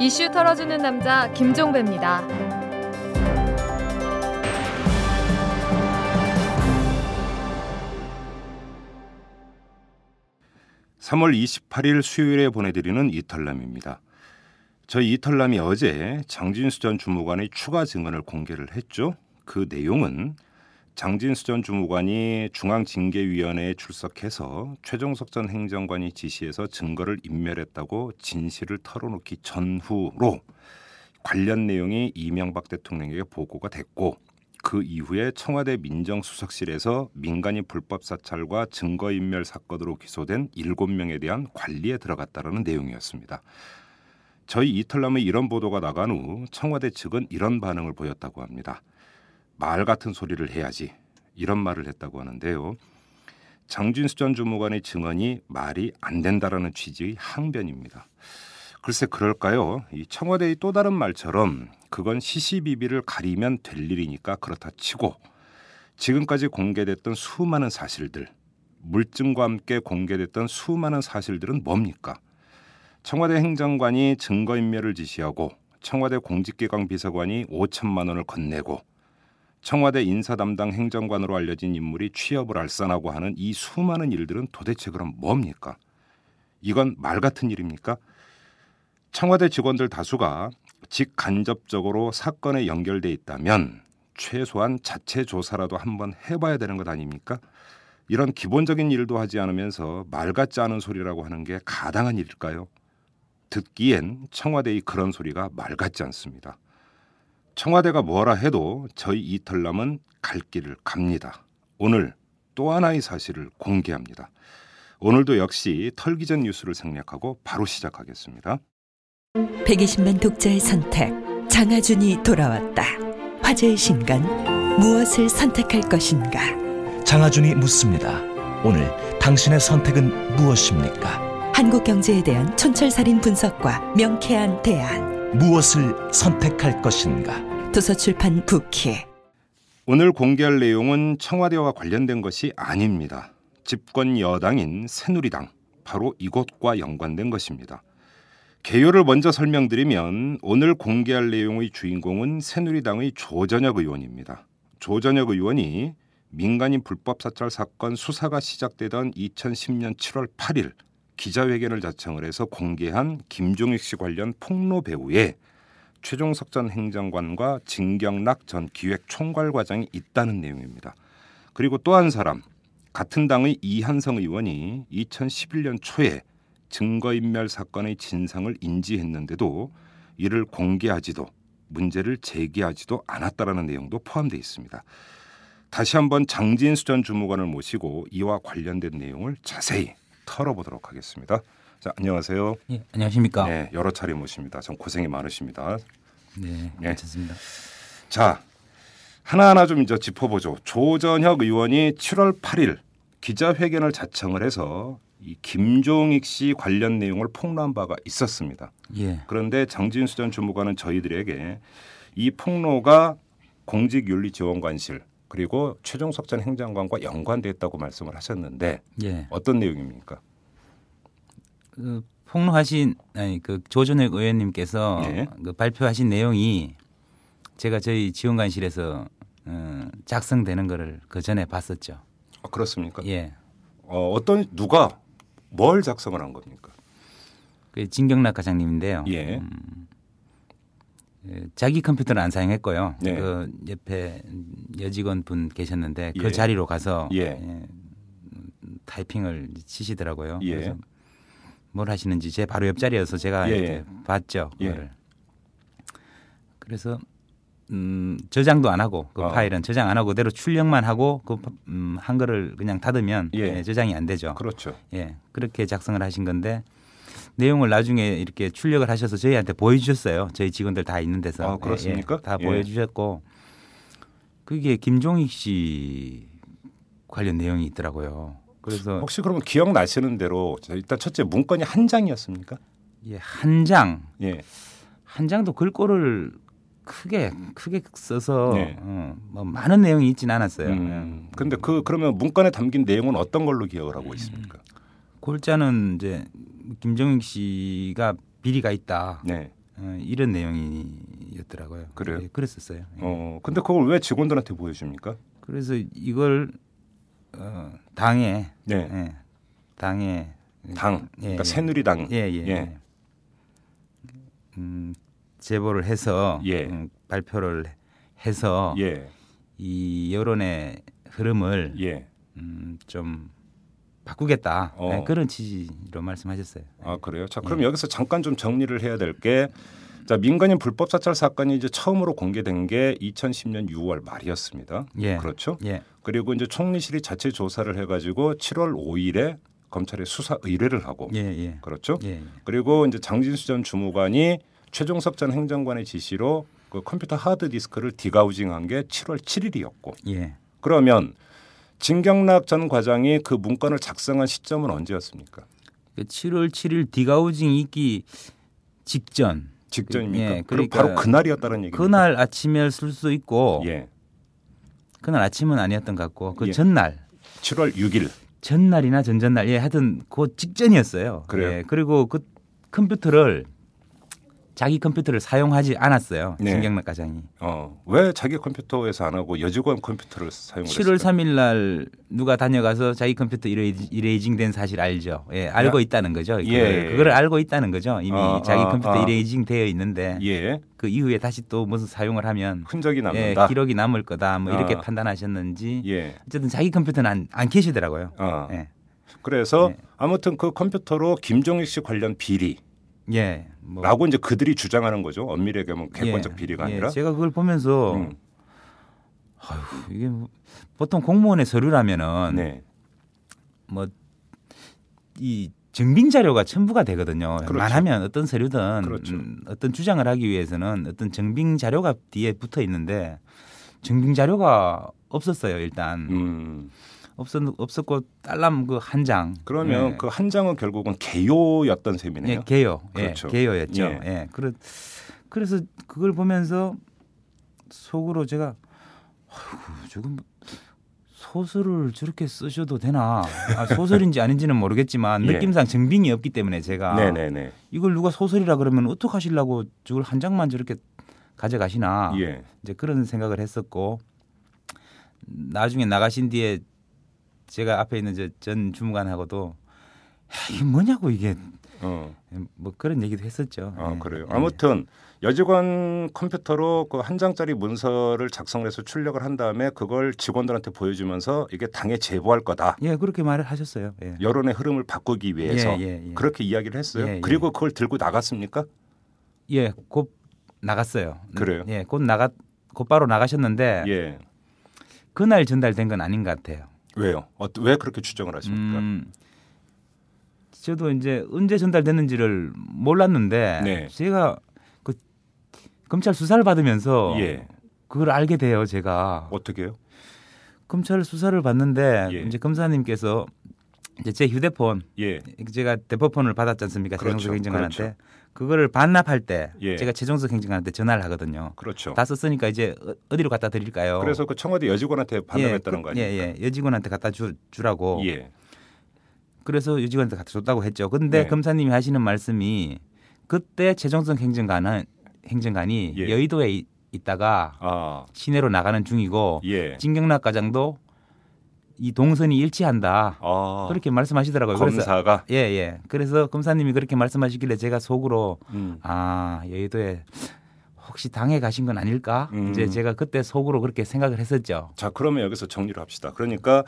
이슈 털어주는 남자 김종배입니다. 3월 28일 수요일에 보내드리는 이털남입니다. 저희 이털남이 어제 장진수 전 주무관의 추가 증언을 공개를 했죠. 그 내용은 장진수 전 주무관이 중앙징계위원회에 출석해서 최종석 전 행정관이 지시해서 증거를 인멸했다고 진실을 털어놓기 전후로 관련 내용이 이명박 대통령에게 보고가 됐고 그 이후에 청와대 민정수석실에서 민간인 불법 사찰과 증거인멸 사건으로 기소된 7명에 대한 관리에 들어갔다라는 내용이었습니다. 저희 이탈남의 이런 보도가 나간 후 청와대 측은 이런 반응을 보였다고 합니다. 말 같은 소리를 해야지 이런 말을 했다고 하는데요. 장준수 전 주무관의 증언이 말이 안 된다라는 취지의 항변입니다. 글쎄 그럴까요? 이 청와대의 또 다른 말처럼 그건 시시비비를 가리면 될 일이니까 그렇다 치고 지금까지 공개됐던 수많은 사실들 물증과 함께 공개됐던 수많은 사실들은 뭡니까? 청와대 행정관이 증거인멸을 지시하고 청와대 공직기강 비서관이 5천만 원을 건네고 청와대 인사 담당 행정관으로 알려진 인물이 취업을 알선하고 하는 이 수많은 일들은 도대체 그럼 뭡니까? 이건 말 같은 일입니까? 청와대 직원들 다수가 직간접적으로 사건에 연결돼 있다면 최소한 자체 조사라도 한번 해봐야 되는 것 아닙니까? 이런 기본적인 일도 하지 않으면서 말 같지 않은 소리라고 하는 게 가당한 일일까요? 듣기엔 청와대의 그런 소리가 말 같지 않습니다. 청와대가 뭐라 해도 저희 이털남은 갈 길을 갑니다. 오늘 또 하나의 사실을 공개합니다. 오늘도 역시 털기전 뉴스를 생략하고 바로 시작하겠습니다. 120만 독자의 선택 장하준이 돌아왔다. 화제의 신간 무엇을 선택할 것인가? 장하준이 묻습니다. 오늘 당신의 선택은 무엇입니까? 한국 경제에 대한 촌철살인 분석과 명쾌한 대안. 무엇을 선택할 것인가? 도서출판 부키. 오늘 공개할 내용은 청와대와 관련된 것이 아닙니다. 집권 여당인 새누리당 바로 이곳과 연관된 것입니다. 개요를 먼저 설명드리면 오늘 공개할 내용의 주인공은 새누리당의 조전혁 의원입니다. 조전혁 의원이 민간인 불법 사찰 사건 수사가 시작되던 2010년 7월 8일 기자회견을 자청을 해서 공개한 김종익 씨 관련 폭로 배우에 최종석 전 행정관과 진경락 전 기획총괄 과장이 있다는 내용입니다. 그리고 또 한 사람 같은 당의 이한성 의원이 2011년 초에 증거인멸 사건의 진상을 인지했는데도 이를 공개하지도 문제를 제기하지도 않았다라는 내용도 포함되어 있습니다. 다시 한번 장진수 전 주무관을 모시고 이와 관련된 내용을 자세히 털어보도록 하겠습니다. 자, 안녕하세요. 예, 안녕하십니까? 네, 여러 차례 모십니다. 좀 고생이 많으십니다. 네, 네. 괜찮습니다. 자, 하나하나 좀 이제 짚어보죠. 조전혁 의원이 7월 8일 기자회견을 자청을 해서 이 김종익 씨 관련 내용을 폭로한 바가 있었습니다. 예. 그런데 장진수 전 주무관은 저희들에게 이 폭로가 공직윤리지원관실 그리고 최종석 전 행정관과 연관됐다고 말씀을 하셨는데 예. 어떤 내용입니까? 그 폭로하신 아니 그 조준혁 의원님께서 예. 그 발표하신 내용이 제가 저희 지원관실에서 어, 작성되는 거를 그 전에 봤었죠. 아, 그렇습니까? 예. 어, 어떤 누가 뭘 작성을 한 겁니까? 그 진경락 과장님인데요. 예. 음, 예, 자기 컴퓨터는 안 사용했고요. 네. 그 옆에 여직원 분 계셨는데 그 예. 자리로 가서 예. 예, 타이핑을 치시더라고요. 예. 그래서 뭘 하시는지 제 바로 옆자리여서 제가 예. 이렇게 봤죠. 예. 그거를. 그래서 음, 저장도 안 하고 그 어. 파일은 저장 안 하고 그대로 출력만 하고 그 음, 한글을 그냥 닫으면 예. 예, 저장이 안 되죠. 그렇죠. 예, 그렇게 작성을 하신 건데 내용을 나중에 이렇게 출력을 하셔서 저희한테 보여주셨어요. 저희 직원들 다 있는 데서. 아, 그렇습니까? 예, 예, 다 예. 보여주셨고 그게 김종익 씨 관련 내용이 있더라고요. 그래서 혹시 그러면 기억나시는 대로 자, 일단 첫째 문건이 한 장이었습니까? 예, 한 장, 예. 한 장도 글꼴을 크게 크게 써서 네. 어, 뭐 많은 내용이 있지는 않았어요. 음. 근데 그 그러면 문건에 담긴 내용은 어떤 걸로 기억을 하고 있습니까? 골자는 이제 김종익 씨가 비리가 있다. 네. 어, 이런 내용이었더라고요. 그래요? 예, 그랬었어요. 예. 어, 근데 그걸 왜 직원들한테 보여줍니까? 그래서 이걸 어, 당에 네. 예, 당에 당, 예, 그러니까 예. 새누리당. 예, 예. 예. 음, 제보를 해서 예. 음, 발표를 해서 예, 이 여론의 흐름을 예. 음, 좀 바꾸겠다 어. 네, 그런 취지로 말씀하셨어요. 아 그래요? 예. 자 그럼 여기서 잠깐 좀 정리를 해야 될 게 자, 민간인 불법 사찰 사건이 이제 처음으로 공개된 게 2010년 6월 말이었습니다. 예. 그렇죠? 예, 그리고 이제 총리실이 자체 조사를 해가지고 7월 5일에 검찰에 수사 의뢰를 하고 예, 예, 그렇죠? 예, 그리고 이제 장진수 전 주무관이 최종석 전 행정관의 지시로 그 컴퓨터 하드 디스크를 degaussing한 게 7월 7일이었고 예. 그러면 진경락 전 과장이 그 문건을 작성한 시점은 언제였습니까? 그 7월 7일 degaussing 있기 직전 직전입니까? 예, 그러니까 바로 그날이었다는 얘기입니다. 그날 아침에 쓸수 있고 예. 그날 아침은 아니었던 것 같고 그 예. 전날 7월 6일. 전날이나 전전날 예 하여튼 그 직전이었어요. 그래요? 예, 그리고 그 컴퓨터를 자기 컴퓨터를 사용하지 않았어요. 네. 진경락 과장이. 어, 왜 자기 컴퓨터에서 안 하고 여직원 컴퓨터를 사용을 7월 했을까? 3일 날 누가 다녀가서 자기 컴퓨터 이레이징, 이레이징된 사실 알죠. 예, 알고 있다는 거죠. 그걸, 예. 그걸 알고 있다는 거죠. 이미 아, 자기 아, 컴퓨터 아. 이레이징 되어 있는데 예. 그 이후에 다시 또 무슨 사용을 하면 흔적이 예, 남는다. 기록이 남을 거다. 뭐 이렇게 아. 판단하셨는지 예. 어쨌든 자기 컴퓨터는 안, 안 계시더라고요. 아. 예. 그래서 예. 아무튼 그 컴퓨터로 김종익 씨 관련 비리 라고 예. 뭐 이제 그들이 주장하는 거죠. 엄밀하게 보면 객관적 예, 비리가 예, 아니라. 제가 그걸 보면서 음. 아유, 이게 뭐 보통 공무원의 서류라면은 네. 뭐이 증빙 자료가 첨부가 되거든요. 그렇죠. 웬만하면 어떤 서류든 그렇죠. 음, 어떤 주장을 하기 위해서는 어떤 증빙 자료가 뒤에 붙어 있는데 증빙 자료가 없었어요. 일단 음. 없었 없었고 딸람 그 한 장. 그러면 예. 그한 장은 결국은 개요였던 셈이네요. 예, 개요. 그렇죠. 예, 개요였죠. 예. 예. 그래, 그래서 그걸 보면서 속으로 제가 아이고, 조금 소설을 저렇게 쓰셔도 되나? 아, 소설인지 아닌지는 모르겠지만 예. 느낌상 증빙이 없기 때문에 제가 네네네. 이걸 누가 소설이라 그러면 어떡 하시려고 저걸 한 장만 저렇게 가져가시나? 예. 이제 그런 생각을 했었고 나중에 나가신 뒤에 제가 앞에 있는 저 전 주무관하고도 야, 이게 뭐냐고 이게 어. 뭐 그런 얘기도 했었죠. 아 예. 그래요. 예. 아무튼 여직원 컴퓨터로 그 한 장짜리 문서를 작성해서 출력을 한 다음에 그걸 직원들한테 보여주면서 이게 당에 제보할 거다. 예 그렇게 말을 하셨어요. 예. 여론의 흐름을 바꾸기 위해서 예, 예, 예. 그렇게 이야기를 했어요. 예, 예. 그리고 그걸 들고 나갔습니까? 예, 곧 나갔어요. 그래요? 예, 곧 나가 곧바로 나가셨는데 예. 그날 전달된 건 아닌 것 같아요. 왜요? 어, 왜 그렇게 추정을 하십니까? 음, 저도 이제 언제 전달됐는지를 몰랐는데 네. 제가 그 검찰 수사를 받으면서 예. 그걸 알게 돼요. 제가 어떻게요? 검찰 수사를 받는데 예. 이제 검사님께서 이제 제 휴대폰 예. 제가 대포폰을 받았지 않습니까? 그렇죠. 최종석 행정관한테 그렇죠. 그거를 반납할 때 예. 제가 최종석 행정관한테 전화를 하거든요. 그렇죠. 다 썼으니까 이제 어- 어디로 갖다 드릴까요? 그래서 그 청와대 여직원한테 반납했다는 예, 거 그- 아니에요? 예, 예. 여직원한테 갖다 주, 주라고. 예. 그래서 여직원한테 갖다 줬다고 했죠. 근데 네. 검사님이 하시는 말씀이 그때 최종석 행정관은 행정관이 예. 여의도에 이- 있다가 아, 시내로 나가는 중이고 예. 진경락 과장도 이 동선이 일치한다. 아, 그렇게 말씀하시더라고요. 검사가 예, 예. 그래서 검사님이 그렇게 말씀하시길래 제가 속으로 음. 아, 여의도에 혹시 당해 가신 건 아닐까? 음. 이제 제가 그때 속으로 그렇게 생각을 했었죠. 자, 그러면 여기서 정리를 합시다. 그러니까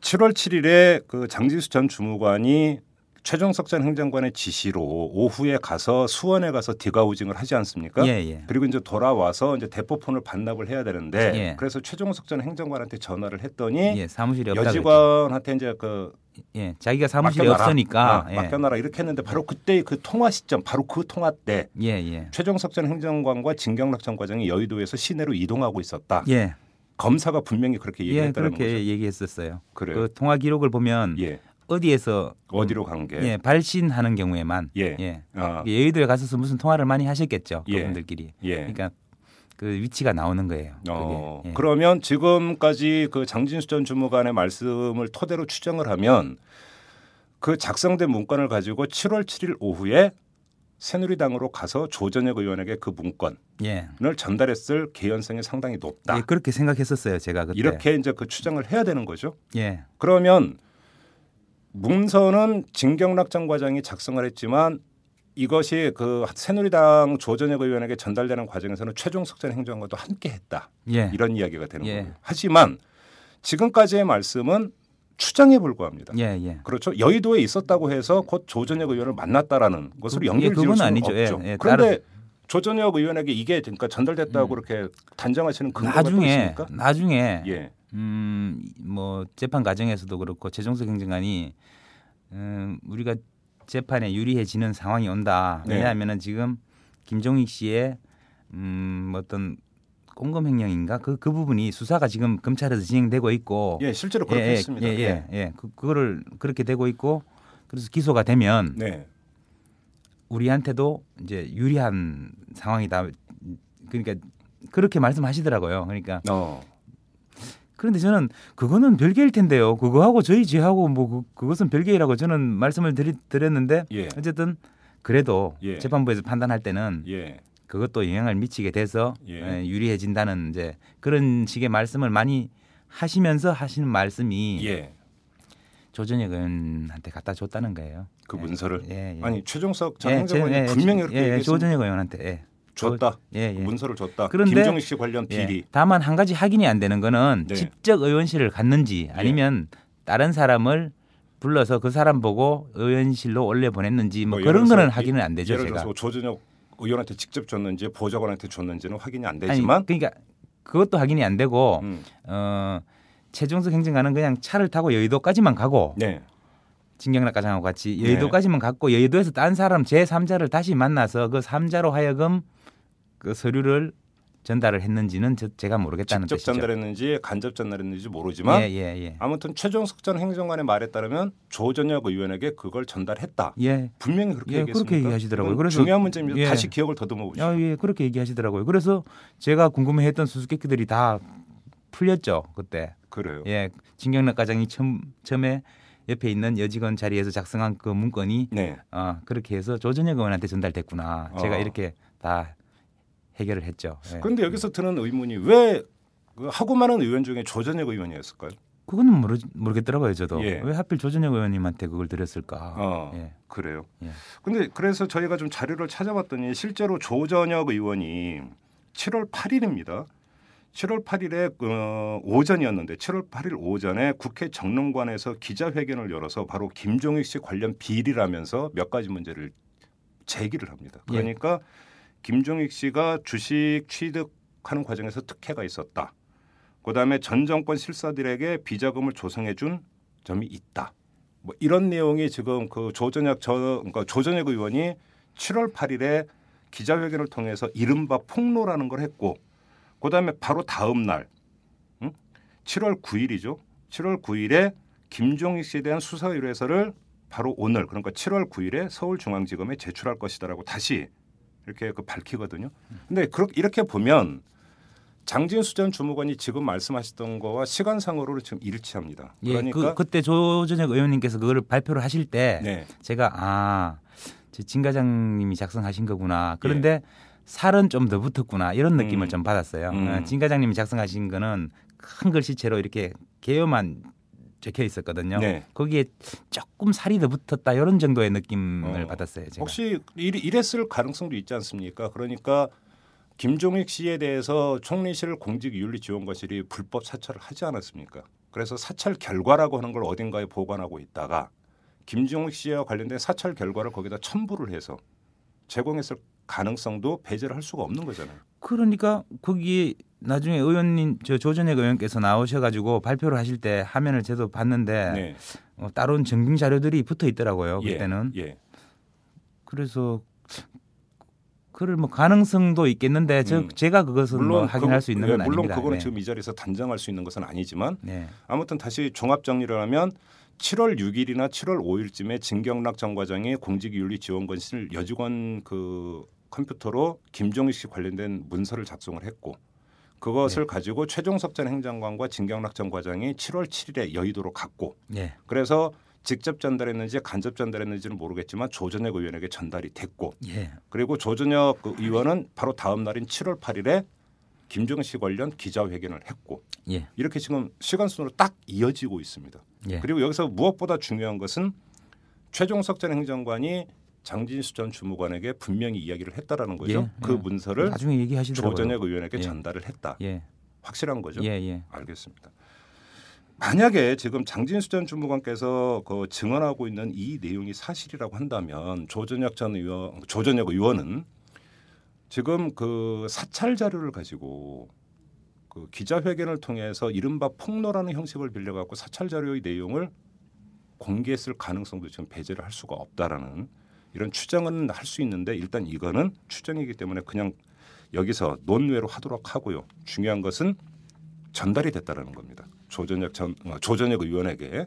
7월 7일에 그 장지수 전 주무관이 최종석 전 행정관의 지시로 오후에 가서 수원에 가서 디가우징을 하지 않습니까? 예, 예. 그리고 이제 돌아와서 이제 대포폰을 반납을 해야 되는데 예. 그래서 최종석 전 행정관한테 전화를 했더니 예, 그랬죠. 여직원한테 이제 그 예, 자기가 사무실에 맡겨놔라. 없으니까 아, 예. 맡겨놔라 이렇게 했는데 바로 그때 그 통화 시점 바로 그 통화 때 예, 예. 최종석 전 행정관과 진경락 전 과장이 여의도에서 시내로 이동하고 있었다. 예. 검사가 분명히 그렇게 예, 얘기했다는 그렇게 거죠. 얘기했었어요. 그래요. 그 통화 기록을 보면 예. 어디에서 어디로 간 게? 예, 발신하는 경우에만 예. 예. 아, 여의도에 가서서 무슨 통화를 많이 하셨겠죠. 예. 그분들끼리. 예. 그러니까 그 위치가 나오는 거예요. 어, 예. 그러면 지금까지 그 장진수 전 주무관의 말씀을 토대로 추정을 하면 그 작성된 문건을 가지고 7월 7일 오후에 새누리당으로 가서 조전혁 의원에게 그 문건을 예. 전달했을 개연성이 상당히 높다. 예, 그렇게 생각했었어요, 제가 그때. 이렇게 이제 그 추정을 해야 되는 거죠. 예. 그러면 문서는 진경락 전 과장이 작성을 했지만 이것이 그 새누리당 조전혁 의원에게 전달되는 과정에서는 최종석 전 행정관도 함께했다. 예. 이런 이야기가 되는 예. 거예요. 하지만 지금까지의 말씀은 추정에 불과합니다. 예, 예. 그렇죠. 여의도에 있었다고 해서 곧 조전혁 의원을 만났다라는 것으로 그- 연결 예, 지을 수는 아니죠. 예, 없죠. 예, 그런데 조전혁 의원에게 이게 그러니까 전달됐다고 그렇게 단정하시는 근거가 또 나중에 있습니까? 나중에 예. 음, 뭐 재판 과정에서도 그렇고 최종석 행정관이 음, 우리가 재판에 유리해지는 상황이 온다. 네. 왜냐하면은 지금 김종익 씨의 음, 뭐 어떤 공금 횡령인가 그, 그 부분이 수사가 지금 검찰에서 진행되고 있고 예, 실제로 그렇게 예, 했습니다. 예, 예, 예. 그, 그거를 그렇게 되고 있고 그래서 기소가 되면 네. 우리한테도 이제 유리한 상황이다. 그러니까 그렇게 말씀하시더라고요. 그러니까 어. 그런데 저는 그거는 별개일 텐데요. 그거하고 저희 죄하고 뭐 그, 그것은 별개라고 저는 말씀을 드리, 드렸는데 예. 어쨌든 그래도 예. 재판부에서 판단할 때는 예. 그것도 영향을 미치게 돼서 예. 에, 유리해진다는 이제 그런 식의 말씀을 많이 하시면서 하시는 말씀이 예. 조전혁 의원한테 갖다 줬다는 거예요. 그 예. 문서를 예, 예. 아니 최종석 전 예, 제- 예, 분명히 예, 이렇게 예. 조전혁 의원한테 예. 줬다. 예, 예. 문서를 줬다. 그런데- 김종익 씨 관련 예. 비리. 다만 한 가지 확인이 안 되는 거는 네. 직접 의원실을 갔는지 아니면 다른 사람을 불러서 그 사람 보고 의원실로 올려 보냈는지 뭐, 뭐 그런 거는 이- 확인은 안 되죠 예를 제가. 들어서 조준혁 의원한테 직접 줬는지 보좌관한테 줬는지는 확인이 안 아니 되지만 그러니까 그것도 확인이 안 되고 음. 어 최종석 행정관은 그냥 차를 타고 여의도까지만 가고 네. 진경락 과장하고 같이 네. 여의도까지만 갔고 여의도에서 딴 사람 제 3자를 다시 만나서 그 3자로 하여금 그 서류를 전달을 했는지는 저, 제가 모르겠다는 직접 뜻이죠. 전달했는지 간접 전달했는지 모르지만 예, 예, 예. 아무튼 최종석 전 행정관의 말에 따르면 조전혁 의원에게 그걸 전달했다. 예. 분명히 그렇게 예. 그렇게 얘기하시더라고요. 그래서- 중요한 문제입니다. 예. 다시 기억을 더듬어 보시죠. 아, 예, 그렇게 얘기하시더라고요. 그래서 제가 궁금해했던 수수께끼들이 다 풀렸죠 그때. 그래요. 예, 진경락 과장이 처음 처음에 옆에 있는 여직원 자리에서 작성한 그 문건이 네. 어, 그렇게 해서 조전혁 의원한테 전달됐구나. 제가 어. 이렇게 다 해결을 했죠. 예. 그런데 여기서 드는 의문이 왜그 하고 많은 의원 중에 조전혁 의원이었을까요? 그거는 모르, 모르겠더라고요. 저도 예. 왜 하필 조전혁 의원님한테 그걸 드렸을까. 어. 예. 그래요. 예. 근데 그래서 저희가 좀 자료를 찾아봤더니 실제로 조전혁 의원이 7월 8일입니다. 7월 8일에 어, 오전이었는데 7월 8일 오전에 국회 정론관에서 기자회견을 열어서 바로 김종익 씨 관련 비리라면서 몇 가지 문제를 제기를 합니다. 예. 그러니까 김종익 씨가 주식 취득하는 과정에서 특혜가 있었다. 그다음에 전 정권 실사들에게 비자금을 조성해 준 점이 있다. 뭐 이런 내용이 지금 그 조전혁 저 그러니까 조전혁 의원이 7월 8일에 기자회견을 통해서 이른바 폭로라는 걸 했고 그다음에 바로 다음 날 응? 7월 9일이죠. 7월 9일에 김종익 씨에 대한 수사 의뢰서를 바로 오늘 그러니까 7월 9일에 서울중앙지검에 제출할 것이다라고 다시 이렇게 그 밝히거든요. 근데 그렇게 이렇게 보면 장진수 전 주무관이 지금 말씀하셨던 거와 시간상으로는 지금 일치합니다. 예, 그러니까 그, 그때 조전혁 의원님께서 그걸 발표를 하실 때 네. 제가 아, 저진 과장님이 작성하신 거구나. 그런데 살은 좀 더 붙었구나 이런 느낌을 음. 좀 받았어요. 음. 어, 진 과장님이 작성하신 거는 큰 글씨체로 이렇게 개요만 적혀 있었거든요. 네. 거기에 조금 살이 더 붙었다 이런 정도의 느낌을 어, 받았어요. 제가. 혹시 일, 이랬을 가능성도 있지 않습니까? 그러니까 김종익 씨에 대해서 총리실 공직윤리지원과실이 불법 사찰을 하지 않았습니까? 그래서 사찰 결과라고 하는 걸 어딘가에 보관하고 있다가 김종익 씨와 관련된 사찰 결과를 거기다 첨부를 해서 제공했을 가능성도 배제를 할 수가 없는 거잖아요. 그러니까 거기 나중에 의원님 저 조전혁 의원께서 나오셔가지고 발표를 하실 때 화면을 저도 봤는데 네. 어, 따로 증빙 자료들이 붙어 있더라고요. 예, 그때는 예. 그래서 그럴 뭐 가능성도 있겠는데 저 음. 제가 그것은 뭐 확인할 그거- 수 있는 예, 건 물론 아닙니다. 그거는 네. 지금 이 자리에서 단정할 수 있는 것은 아니지만 네. 아무튼 다시 종합 정리를 하면 7월 6일이나 7월 5일쯤에 진경락 전 과장이 공직윤리 지원건실 여직원 그 컴퓨터로 김종익 씨 관련된 문서를 작성을 했고 그것을 네. 가지고 최종석 전 행정관과 진경락 전 과장이 7월 7일에 여의도로 갔고 네. 그래서 직접 전달했는지 간접 전달했는지는 모르겠지만 조전혁 의원에게 전달이 됐고 예. 그리고 조전혁 그 의원은 바로 다음 날인 7월 8일에 김정식 관련 기자회견을 했고 예. 이렇게 지금 시간 순으로 딱 이어지고 있습니다. 예. 그리고 여기서 무엇보다 중요한 것은 최종석 전 행정관이 장진수 전 주무관에게 분명히 이야기를 했다라는 거죠. 예, 그 예. 문서를 나중에 얘기하시더라고요. 조전혁 의원에게 예. 전달을 했다. 예. 확실한 거죠. 예, 예. 알겠습니다. 만약에 지금 장진수 전 주무관께서 그 증언하고 있는 이 내용이 사실이라고 한다면 조전혁 전 의원, 조전혁 의원은 지금 그 사찰 자료를 가지고 그 기자회견을 통해서 이른바 폭로라는 형식을 빌려 갖고 사찰 자료의 내용을 공개했을 가능성도 지금 배제를 할 수가 없다라는 이런 추정은 할 수 있는데 일단 이거는 추정이기 때문에 그냥 여기서 논외로 하도록 하고요. 중요한 것은 전달이 됐다라는 겁니다. 조전혁 전 어, 조전혁 의원에게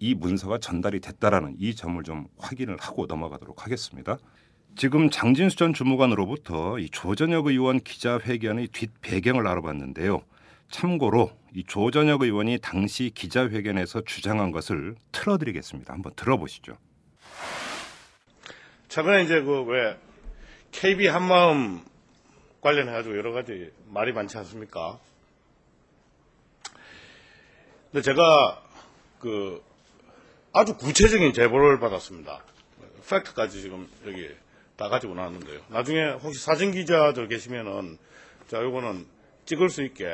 이 문서가 전달이 됐다라는 이 점을 좀 확인을 하고 넘어가도록 하겠습니다. 지금 장진수 전 주무관으로부터 이 조전혁 의원 기자회견의 뒷 배경을 알아봤는데요. 참고로 이 조전혁 의원이 당시 기자회견에서 주장한 것을 틀어드리겠습니다. 한번 들어보시죠. 최근에 이제 그 왜 KB 한마음 관련해가지고 여러 가지 말이 많지 않습니까? 근데 제가 그 아주 구체적인 제보를 받았습니다. 팩트까지 지금 여기 다 가지고 나왔는데요. 나중에 혹시 사진 기자들 계시면은 자 요거는 찍을 수 있게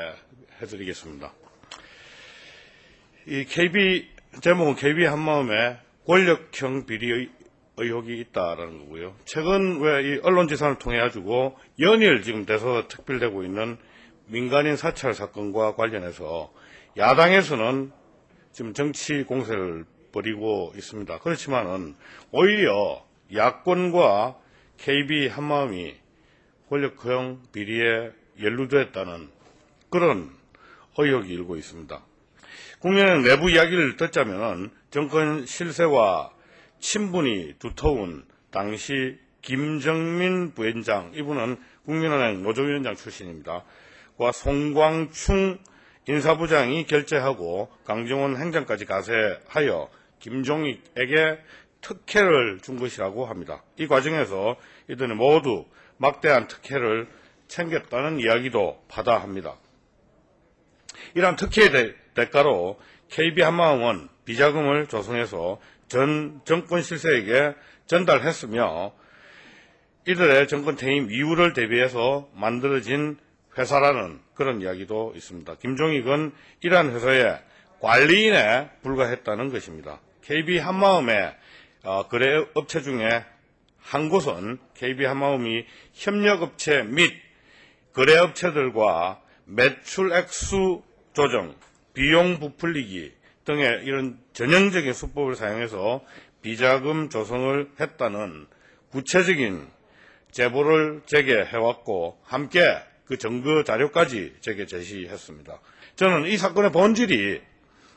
해드리겠습니다. 이 KB 제목은 KB 한마음에 권력형 비리 의혹이 있다라는 거고요. 최근 왜 이 언론 지산을 통해 가지고 연일 지금 돼서 특별되고 있는 민간인 사찰 사건과 관련해서 야당에서는 지금 정치 공세를 벌이고 있습니다. 그렇지만은 오히려 야권과 KB 한마음이 권력형 비리에 연루됐다는 그런 의혹이 일고 있습니다. 국민의 내부 이야기를 듣자면 정권 실세와 친분이 두터운 당시 김정민 부위원장 이분은 국민은행 노조위원장 출신입니다. 과 송광충 인사부장이 결재하고 강정원 행정까지 가세하여 김종익에게 특혜를 준 것이라고 합니다. 이 과정에서 이들은 모두 막대한 특혜를 챙겼다는 이야기도 받아합니다. 이러한 특혜의 대, 대가로 KB 한마음은 비자금을 조성해서 전 정권 실세에게 전달했으며 이들의 정권 퇴임 이후를 대비해서 만들어진 회사라는 그런 이야기도 있습니다. 김종익은 이러한 회사의 관리인에 불과했다는 것입니다. KB 한마음의 어, 거래 업체 중에 한 곳은 KB 한마음이 협력업체 및 거래업체들과 매출 액수 조정, 비용 부풀리기 등의 이런 전형적인 수법을 사용해서 비자금 조성을 했다는 구체적인 제보를 제게 해왔고 함께 그 증거 자료까지 제게 제시했습니다. 저는 이 사건의 본질이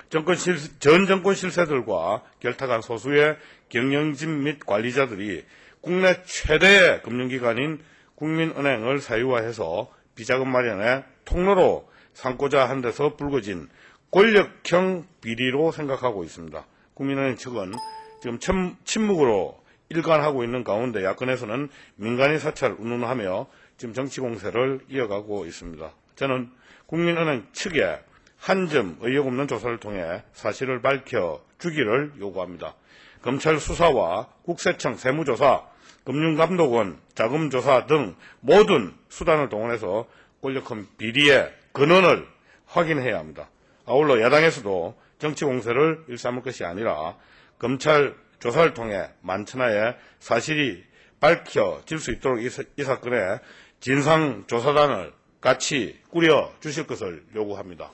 정권 실, 전 정권 실세들과 결탁한 소수의 경영진 및 관리자들이 국내 최대의 금융기관인 국민은행을 사유화해서 비자금 마련에 통로로 삼고자 한 데서 불거진 권력형 비리로 생각하고 있습니다. 국민은행 측은 지금 침, 침묵으로 일관하고 있는 가운데 야권에서는 민간인 사찰 운운하며 지금 정치 공세를 이어가고 있습니다. 저는 국민은행 측에 한 점 의혹 없는 조사를 통해 사실을 밝혀 주기를 요구합니다. 검찰 수사와 국세청 세무조사, 금융감독원, 자금조사 등 모든 수단을 동원해서 권력형 비리의 근원을 확인해야 합니다. 아울러 야당에서도 정치 공세를 일삼을 것이 아니라 검찰 조사를 통해 만천하에 사실이 밝혀질 수 있도록 이, 사, 이 사건의 진상조사단을 같이 꾸려 주실 것을 요구합니다.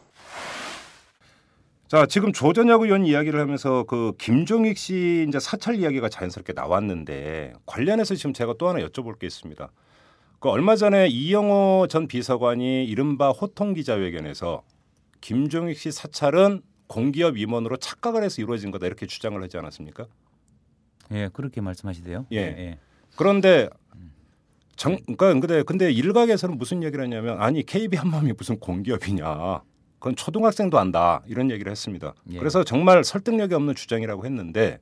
자, 지금 조전혁 의원 이야기를 하면서 그 김종익 씨 이제 사찰 이야기가 자연스럽게 나왔는데 관련해서 지금 제가 또 하나 여쭤볼 게 있습니다. 그 얼마 전에 이영호 전 비서관이 이른바 호통 기자회견에서 김종익 씨 사찰은 공기업 임원으로 착각을 해서 이루어진 거다 이렇게 주장을 하지 않았습니까? 예, 그렇게 말씀하시대요. 예. 예. 그런데 정, 그러니까 근데 근데 일각에서는 무슨 얘기를 하냐면 아니 KB 한마음이 무슨 공기업이냐 그건 초등학생도 안다 이런 얘기를 했습니다. 예. 그래서 정말 설득력이 없는 주장이라고 했는데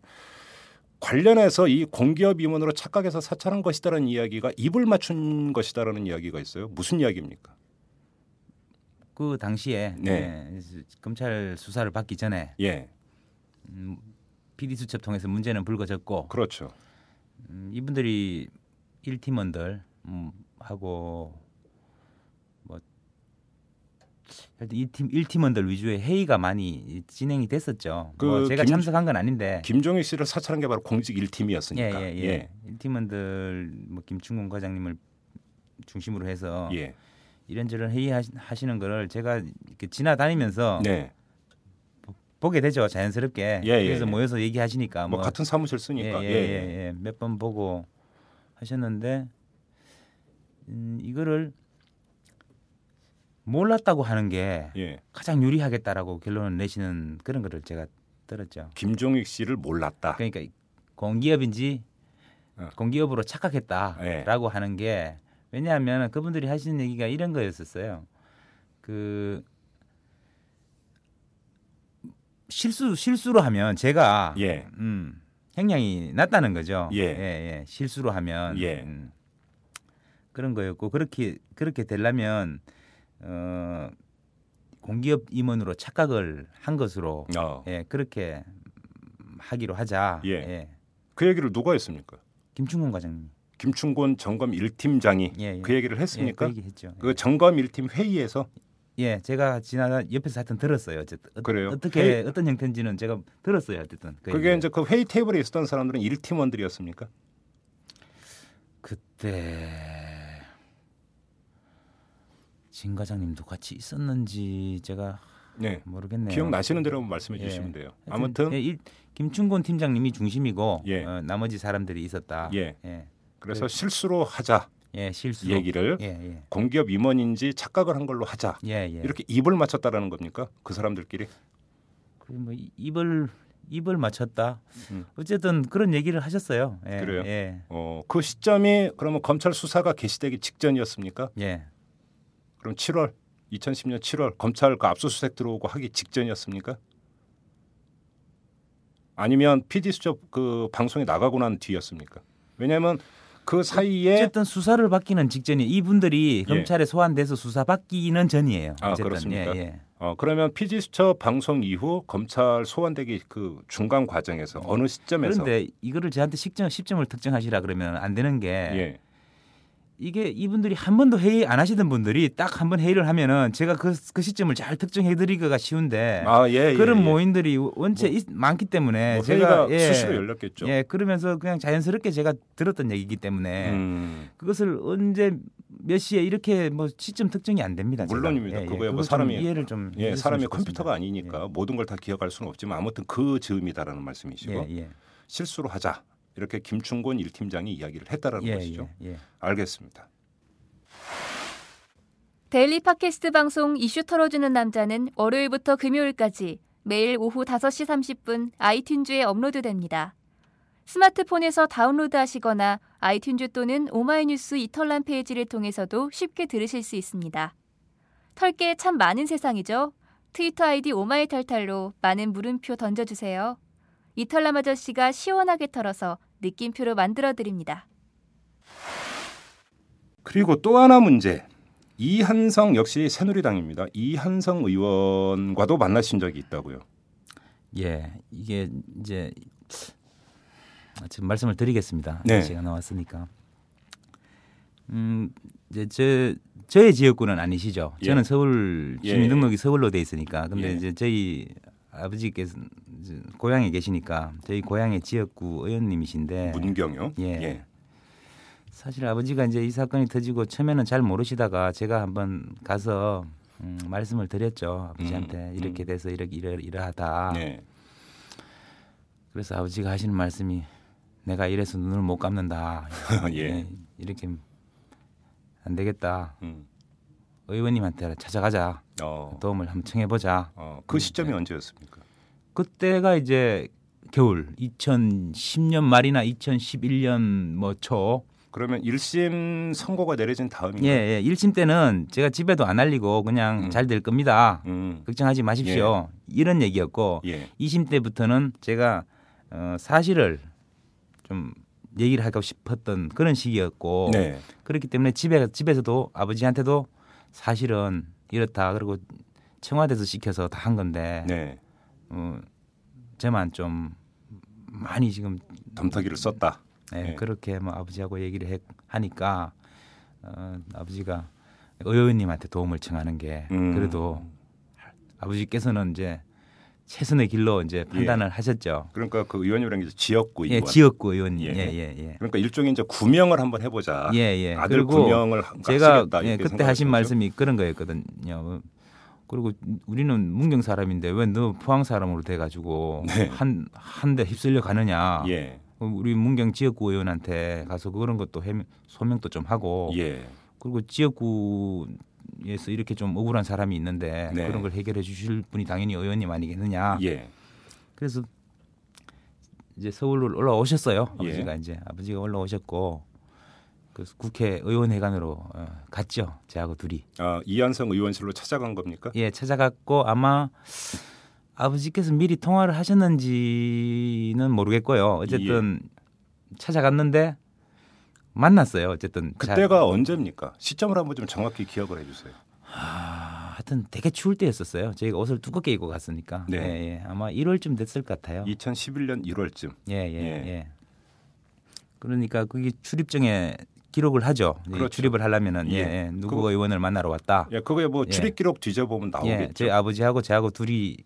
관련해서 이 공기업 임원으로 착각해서 사찰한 것이다라는 이야기가 입을 맞춘 것이다라는 이야기가 있어요. 무슨 이야기입니까? 그 당시에 네. 예, 검찰 수사를 받기 전에 예, 음, PD 수첩 통해서 문제는 불거졌고 그렇죠. 음, 이분들이 1팀원들 음, 하고 뭐 하여튼 1팀 1팀원들 위주의 회의가 많이 진행이 됐었죠. 그 뭐 제가 김- 참석한 건 아닌데 김종익 씨를 사찰한 게 바로 공직 1팀이었으니까. 예, 예, 예. 1팀원들 뭐 김충곤 과장님을 중심으로 해서 예. 이런저런 회의 하시- 하시는 거를 제가 이렇게 지나다니면서 네. 보게 되죠 자연스럽게 예, 예, 그래서 예. 모여서 얘기하시니까 뭐 뭐 같은 사무실 쓰니까. 예, 예, 예, 예. 몇 번 보고 하셨는데 음, 이거를 몰랐다고 하는 게 예. 가장 유리하겠다라고 결론을 내시는 그런 거를 제가 들었죠. 김종익 씨를 몰랐다. 그러니까 공기업인지 어. 공기업으로 착각했다라고 예. 하는 게 왜냐하면 그분들이 하시는 얘기가 이런 거였었어요. 그 실수 실수로 하면 제가 예. 음, 행량이 낮다는 거죠. 예. 예, 실수로 하면 예. 음, 그런 거였고 그렇게 그렇게 되려면 어, 공기업 임원으로 착각을 한 것으로 어. 예, 그렇게 하기로 하자. 예. 그 얘기를 누가 했습니까? 김충곤 과장님. 김충곤 점검 1팀장이 예, 예. 그 얘기를 했습니까? 예, 그 얘기 했죠. 그 점검 1팀 회의에서 예, 제가 지나다 옆에서 하여튼 들었어요. 어쨌든 어, 그래요? 어떻게 회의- 어떤 형태인지는 제가 들었어요. 어쨌든 그 그게 얘기를. 이제 그 회의 테이블에 있었던 사람들은 1팀원들이었습니까? 그때 진 과장님도 같이 있었는지 제가 네. 모르겠네요. 기억나시는 대로 말씀해 예. 주시면 돼요. 아무튼 예, 일- 김충곤 팀장님이 중심이고 예. 어, 나머지 사람들이 있었다. 예. 예, 그래서 실수로 하자 예, 실수 얘기를 예, 예, 공기업 임원인지 착각을 한 걸로 하자. 예, 예. 이렇게 입을 맞췄다라는 겁니까? 그 사람들끼리? 그뭐 입을 입을 맞췄다. 음. 어쨌든 그런 얘기를 하셨어요. 예, 그래요? 예, 어, 그 시점이 그러면 검찰 수사가 개시되기 직전이었습니까? 예. 그럼 7월 2010년 7월 검찰 그 압수수색 들어오고 하기 직전이었습니까? 아니면 PD 수첩 그 방송에 나가고 난 뒤였습니까? 왜냐하면 그 사이에 어쨌든 수사를 받기는 직전이 이분들이 예. 검찰에 소환돼서 수사 받기는 전이에요. 아, 어쨌든 그렇습니까? 예, 예. 어, 그러면 PD 수첩 방송 이후 검찰 소환되기 그 중간 과정에서 어느 시점에서 그런데 이거를 저한테 시점 시점을 특정하시라 그러면 안 되는 게 예. 이게 이분들이 한 번도 회의 안 하시던 분들이 딱 한 번 회의를 하면은 제가 그, 그 시점을 잘 특정해 드리기가 쉬운데 아, 예, 예, 그런 예. 모임들이 원체 뭐, 있- 많기 때문에 뭐 제가 회의가 수시로 열렸겠죠. 예, 그러면서 그냥 자연스럽게 제가 들었던 얘기이기 때문에 음. 그것을 언제 몇 시에 이렇게 뭐 시점 특정이 안 됩니다. 제가. 물론입니다. 예, 예. 그거야 뭐 사람이- 이해를 좀 예, 사람이. 컴퓨터가 아니니까 모든 걸 다 기억할 수는 없지만 아무튼 그 즈음이다라는 말씀이시고 예, 예. 실수로 하자 이렇게 김충곤 1팀장이 이야기를 했다라는 예, 것이죠. 예, 예. 알겠습니다. daily 팟캐스트 방송 이슈 털어주는 남자는 월요일부터 금요일까지 매일 오후 5시 30분 아이튠즈에 업로드됩니다. 스마트폰에서 다운로드 하시거나 아이튠즈 또는 오마이뉴스 이털란 페이지를 통해서도 쉽게 들으실 수 있습니다. 털게 참 많은 세상이죠. 트위터 아이디 오마이탈탈로 많은 물음표 던져주세요. 이털남 아저씨가 시원하게 털어서 느낌표로 만들어 드립니다. 그리고 또 하나 문제. 이한성 역시 새누리당입니다. 이한성 의원과도 만나신 적이 있다고요. 예, 이게 이제 지금 말씀을 드리겠습니다. 네. 제가 나왔으니까. 음, 이제 저 저의 지역구는 아니시죠. 예. 저는 서울 예, 주민등록이 서울로 돼 있으니까. 근데 예. 이제 저희 아버지께서 고향에 계시니까 저희 고향의 지역구 의원님이신데 문경요. 예. 사실 아버지가 이제 이 사건이 터지고 처음에는 잘 모르시다가 제가 한번 가서 음, 말씀을 드렸죠 아버지한테 음, 이렇게 음. 돼서 이렇게 이러, 이러하다. 예. 그래서 아버지가 하시는 말씀이 내가 이래서 눈을 못 감는다. 예. 이렇게 안 되겠다. 음. 의원님한테 찾아가자. 어. 도움을 한번 청해보자. 어, 그 시점이 네. 언제였습니까? 그때가 이제 겨울 2010년 말이나 2011년 뭐 초 그러면 1심 선고가 내려진 다음인가요? 예, 예. 1심 때는 제가 집에도 안 알리고 그냥 음. 잘될 겁니다. 음. 걱정하지 마십시오. 이런 얘기였고 예. 2심 때부터는 제가 어, 사실을 좀 얘기를 하고 싶었던 그런 시기였고 네. 그렇기 때문에 집에 집에서도 아버지한테도 사실은 이렇다 그리고 청와대에서 시켜서 다 한 건데 네. 어, 저만 좀 많이 지금 덤터기를 썼다. 네, 네. 그렇게 뭐 아버지하고 얘기를 해, 하니까 어, 아버지가 의원님한테 도움을 청하는 게 음. 그래도 아버지께서는 이제 최선의 길로 이제 판단을 하셨죠. 그러니까 그 의원이라는 게 지역구 예, 의원. 지역구 의원 예. 예, 예, 예. 그러니까 일종의 이제 구명을 한번 해보자. 예, 예. 아들 그리고 구명을 제가 예, 그때 하신 거죠? 말씀이 그런 거였거든요. 그리고 우리는 문경 사람인데 왜 너 포항 사람으로 돼가지고 네. 한 한 대 휩쓸려 가느냐? 예, 우리 문경 지역구 의원한테 가서 그런 것도 해명- 소명도 좀 하고 예, 그리고 지역구에서 이렇게 좀 억울한 사람이 있는데 네. 그런 걸 해결해 주실 분이 당연히 의원님 아니겠느냐. 예, 그래서 이제 서울로 올라오셨어요. 예. 아버지가 이제 아버지가 올라오셨고 그래서 국회의원회관으로 어, 갔죠. 저하고 둘이. 아, 이한성 의원실로 찾아간 겁니까? 예, 찾아갔고 아마 아버지께서 미리 통화를 하셨는지는 모르겠고요. 어쨌든 예. 찾아갔는데 만났어요. 어쨌든 자- 그때가 언제입니까? 시점을 한번 좀 정확히 기억을 해주세요. 아, 하여튼 되게 추울 때였었어요. 저희가 옷을 두껍게 입고 갔으니까. 네. 예, 예. 아마 1월쯤 됐을 것 같아요. 2011년 1월쯤. 예, 예, 예. 예. 그러니까 그게 출입증에 기록을 하죠. 이 그렇죠. 출입을 하려면은 예, 예. 예. 누구 그거- 의원을 만나러 왔다. 예, 그거에 뭐 예. 출입 기록 뒤져보면 예, 나오겠죠. 저희 아버지하고 저하고 둘이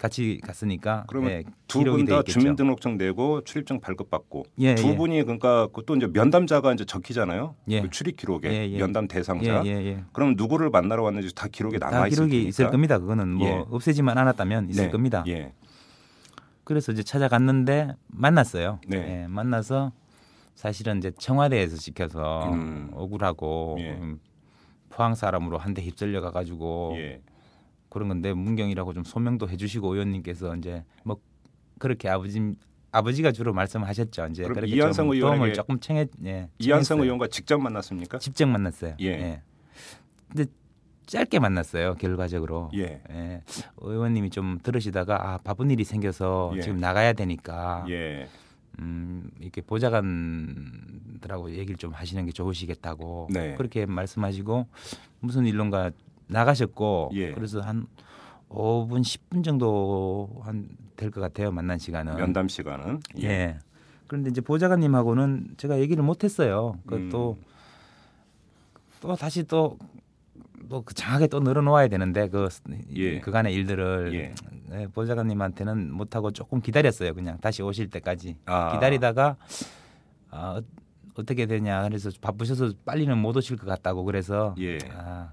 같이 갔으니까 그러면 예, 두 기록이 분돼 다. 주민등록증 내고 출입증 발급받고 예, 두 예. 분이 그러니까 그또 이제 면담자가 이제 적히잖아요. 예. 그 출입 기록에 예, 예. 면담 예, 대상자. 예, 예. 그럼 누구를 만나러 왔는지 다 기록에 남아 다 있을 기록이 테니까. 있을 겁니다. 그거는 뭐 예. 없애지만 않았다면 있을 네. 겁니다. 예. 그래서 이제 찾아갔는데 만났어요. 네. 예, 만나서 사실은 이제 청와대에서 시켜서 음. 억울하고 예. 음, 포항 사람으로 한 대 휩쓸려 가가지고 예. 그런 건데 문경이라고 좀 소명도 해주시고 의원님께서 이제 뭐 그렇게 아버지 아버지가 주로 말씀하셨죠. 이제 그렇게 이한성 도움을 조금 청해 예, 이한성 청했어요. 의원과 직접 만났습니까? 직접 만났어요. 예. 근데 짧게 만났어요. 결과적으로. 예. 예. 의원님이 좀 들으시다가 아 바쁜 일이 생겨서 예. 지금 나가야 되니까 예. 음, 이렇게 보좌관들하고 얘기를 좀 하시는 게 좋으시겠다고 네. 그렇게 말씀하시고 무슨 일론가 나가셨고 예. 그래서 한 5분 10분 정도 한 될 것 같아요 만난 시간은 면담 시간은 예. 그런데 이제 보좌관님하고는 제가 얘기를 못 했어요. 음. 그또 또 다시 또 또그 장하게 또 늘어놓아야 되는데 그 예. 그간의 일들을 예. 네, 보좌관님한테는 못하고 조금 기다렸어요. 그냥 다시 오실 때까지 아. 기다리다가 아, 어, 어떻게 되냐 그래서 바쁘셔서 빨리는 못 오실 것 같다고 그래서 예. 아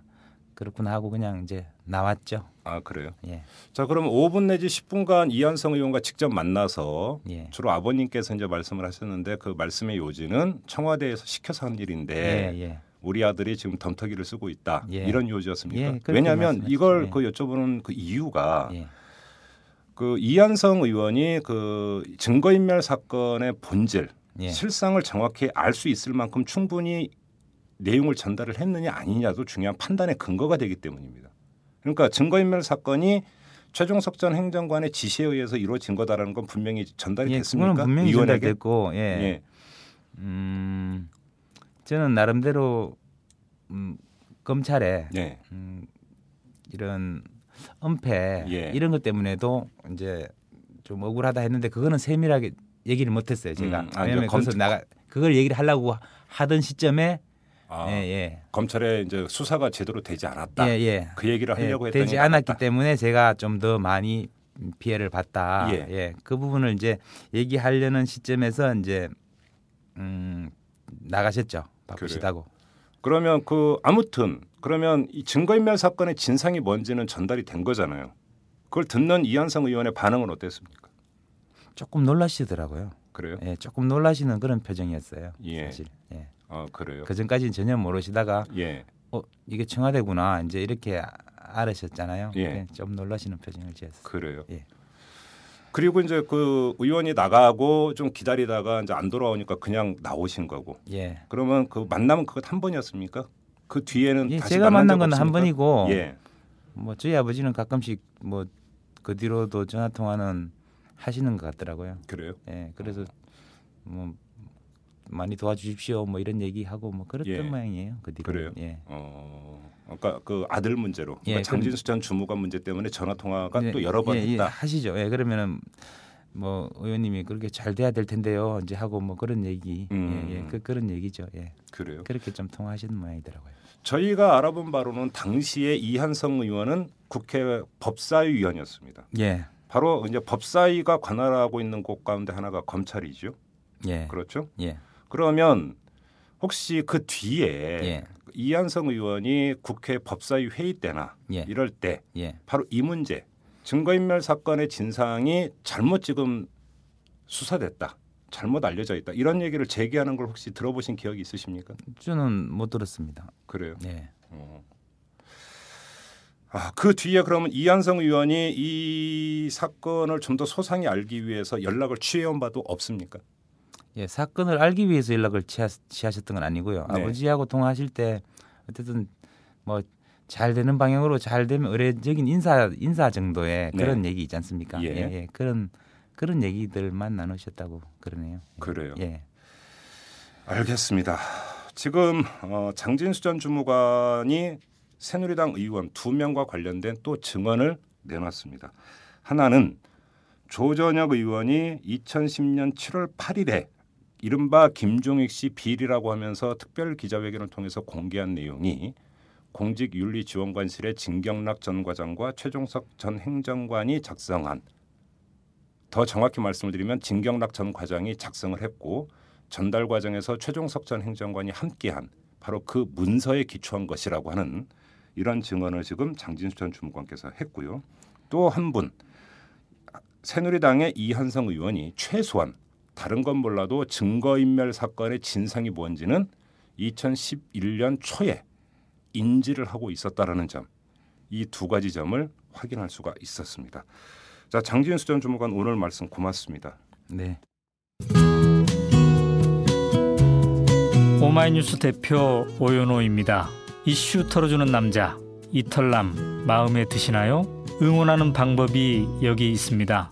그렇구나 하고 그냥 이제 나왔죠. 아 그래요. 예, 자 그럼 5분 내지 10분간 이한성 의원과 직접 만나서 예, 주로 아버님께서 이제 말씀을 하셨는데 그 말씀의 요지는 청와대에서 시켜서 한 일인데 예, 예. 우리 아들이 지금 덤터기를 쓰고 있다 예. 이런 요지였습니까? 예, 왜냐하면. 이걸 예. 그 여쭤보는 그 이유가 예. 그 이한성 의원이 그 증거인멸 사건의 본질 예. 실상을 정확히 알 수 있을 만큼 충분히 내용을 전달을 했느냐 아니냐도 중요한 판단의 근거가 되기 때문입니다. 그러니까 증거인멸 사건이 최종석 전 행정관의 지시에 의해서 이루어진 거다라는 건 분명히 전달이 예, 됐습니까? 분명히? 전달됐고, 예. 예. 음, 저는 나름대로 음, 검찰에 네. 음, 이런 은폐 예. 이런 것 때문에도 이제 좀 억울하다 했는데 그거는 세밀하게 얘기를 못했어요 제가 음, 아, 왜냐하면 거기서 나가 그걸 얘기를 하려고 하던 시점에 아, 예, 검찰의 이제 수사가 제대로 되지 않았다. 예, 예, 예. 그 얘기를 예, 하려고 했더니 되지 않았기. 때문에 제가 좀 더 많이 피해를 봤다. 예. 예. 그 부분을 이제 얘기하려는 시점에서 이제 음, 나가셨죠. 바쁘시다고. 그러면 그 아무튼 그러면 이 증거인멸 사건의 진상이 뭔지는 전달이 된 거잖아요. 그걸 듣는 이한성 의원의 반응은 어땠습니까? 조금 놀라시더라고요. 그래요? 예, 조금 놀라시는 그런 표정이었어요. 예. 사실. 예. 아 그래요. 그 전까지는 전혀 모르시다가 예. 어 이게 청와대구나 이제 이렇게 아- 알으셨잖아요. 예. 예, 좀 놀라시는 표정을 지었어요. 그래요. 예. 그리고 이제 그 의원이 나가고 좀 기다리다가 이제 안 돌아오니까 그냥 나오신 거고. 예. 그러면 그 만남은 그것 한 번이었습니까? 그 뒤에는 예, 제가 만난 건건한 번이고 예. 뭐 저희 아버지는 가끔씩 뭐 그 뒤로도 전화 통화는 하시는 것 같더라고요. 그래요. 예. 그래서 뭐 많이 도와주십시오 뭐 이런 얘기하고 뭐 그랬던 예. 모양이에요. 그 뒤로. 그래요? 예. 어. 아까 그 아들 문제로 예, 그러니까 장진수 전 주무관 문제 때문에 전화 통화가 예, 또 여러 번 예, 예, 했다. 하시죠. 예, 그러면은 뭐 의원님이 그렇게 잘 돼야 될 텐데요. 이제 하고 뭐 그런 얘기, 음. 예, 예, 그 그런 얘기죠. 예, 그래요. 그렇게 좀 통화하시는 모양이더라고요. 저희가 알아본 바로는 당시에 이한성 의원은 국회 법사위 위원이었습니다. 예, 바로 이제 법사위가 관할하고 있는 곳 가운데 하나가 검찰이죠. 예, 그렇죠? 예, 그러면 혹시 그 뒤에 예. 이한성 의원이 국회 법사위 회의 때나 예. 이럴 때 예. 바로 이 문제 증거인멸 사건의 진상이 잘못 지금 수사됐다. 잘못 알려져 있다. 이런 얘기를 제기하는 걸 혹시 들어보신 기억이 있으십니까? 저는 못 들었습니다. 그래요. 예, 아, 그 뒤에 그러면 이한성 의원이 이 사건을 좀 더 소상히 알기 위해서 연락을 취해온 바도 없습니까? 예, 사건을 알기 위해서 연락을 취하, 취하셨던 건 아니고요. 네. 아버지하고 통화하실 때 어쨌든 뭐 잘 되는 방향으로 잘 되면 의례적인 인사 인사 정도의 네. 그런 얘기 있지 않습니까? 예. 예, 예, 그런 그런 얘기들만 나누셨다고 그러네요. 그래요. 예, 알겠습니다. 지금 어, 장진수 전 주무관이 새누리당 의원 두 명과 관련된 또 증언을 내놨습니다. 하나는 조전혁 의원이 2010년 7월 8일에 이른바 김종익 씨 비리라고 하면서 특별 기자회견을 통해서 공개한 내용이 공직윤리지원관실의 진경락 전 과장과 최종석 전 행정관이 작성한 더 정확히 말씀을 드리면 진경락 전 과장이 작성을 했고 전달 과정에서 최종석 전 행정관이 함께한 바로 그 문서에 기초한 것이라고 하는 이런 증언을 지금 장진수 전 주무관께서 했고요. 또 한 분 새누리당의 이한성 의원이 최소한 다른 건 몰라도 증거인멸 사건의 진상이 뭔지는 2011년 초에 인지를 하고 있었다라는 점, 이 두 가지 점을 확인할 수가 있었습니다. 자, 장진수 전 주무관 오늘 말씀 고맙습니다. 네. 오마이뉴스 대표 오연호입니다. 이슈 털어주는 남자 이털남 마음에 드시나요? 응원하는 방법이 여기 있습니다.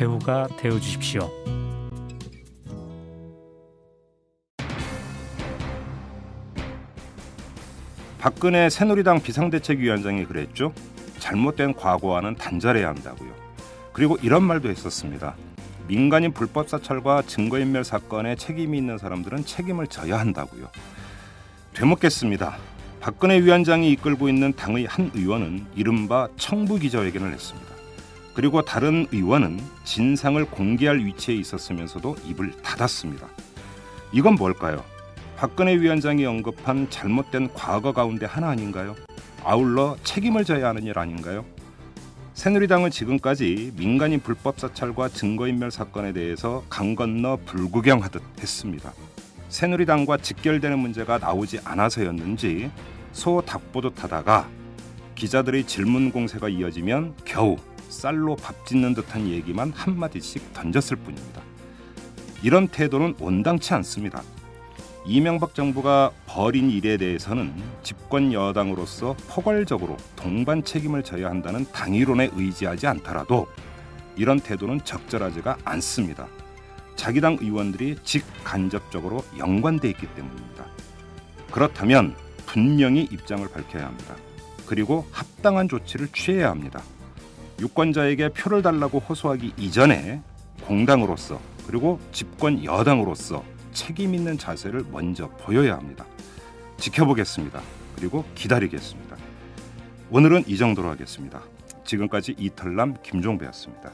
배우가 되어 주십시오. 박근혜 새누리당 비상대책위원장이 그랬죠. 잘못된 과거와는 단절해야 한다고요. 그리고 이런 말도 했었습니다. 민간인 불법 사찰과 증거인멸 사건에 책임이 있는 사람들은 책임을 져야 한다고요. 되묻겠습니다. 박근혜 위원장이 이끌고 있는 당의 한 의원은 이른바 청부 기자회견을 했습니다. 그리고 다른 의원은 진상을 공개할 위치에 있었으면서도 입을 닫았습니다. 이건 뭘까요? 박근혜 위원장이 언급한 잘못된 과거 가운데 하나 아닌가요? 아울러 책임을 져야 하는 일 아닌가요? 새누리당은 지금까지 민간인 불법 사찰과 증거인멸 사건에 대해서 강 건너 불구경하듯 했습니다. 새누리당과 직결되는 문제가 나오지 않아서였는지 소 닭보듯 하다가 기자들의 질문 공세가 이어지면 겨우 쌀로 밥 짓는 듯한 얘기만 한마디씩 던졌을 뿐입니다. 이런 태도는 온당치 않습니다. 이명박 정부가 벌인 일에 대해서는 집권 여당으로서 포괄적으로 동반 책임을 져야 한다는 당위론에 의지하지 않더라도 이런 태도는 적절하지가 않습니다. 자기 당 의원들이 직간접적으로 연관돼 있기 때문입니다. 그렇다면 분명히 입장을 밝혀야 합니다. 그리고 합당한 조치를 취해야 합니다. 유권자에게 표를 달라고 호소하기 이전에 공당으로서 그리고 집권 여당으로서 책임 있는 자세를 먼저 보여야 합니다. 지켜보겠습니다. 그리고 기다리겠습니다. 오늘은 이 정도로 하겠습니다. 지금까지 이털남 김종배였습니다.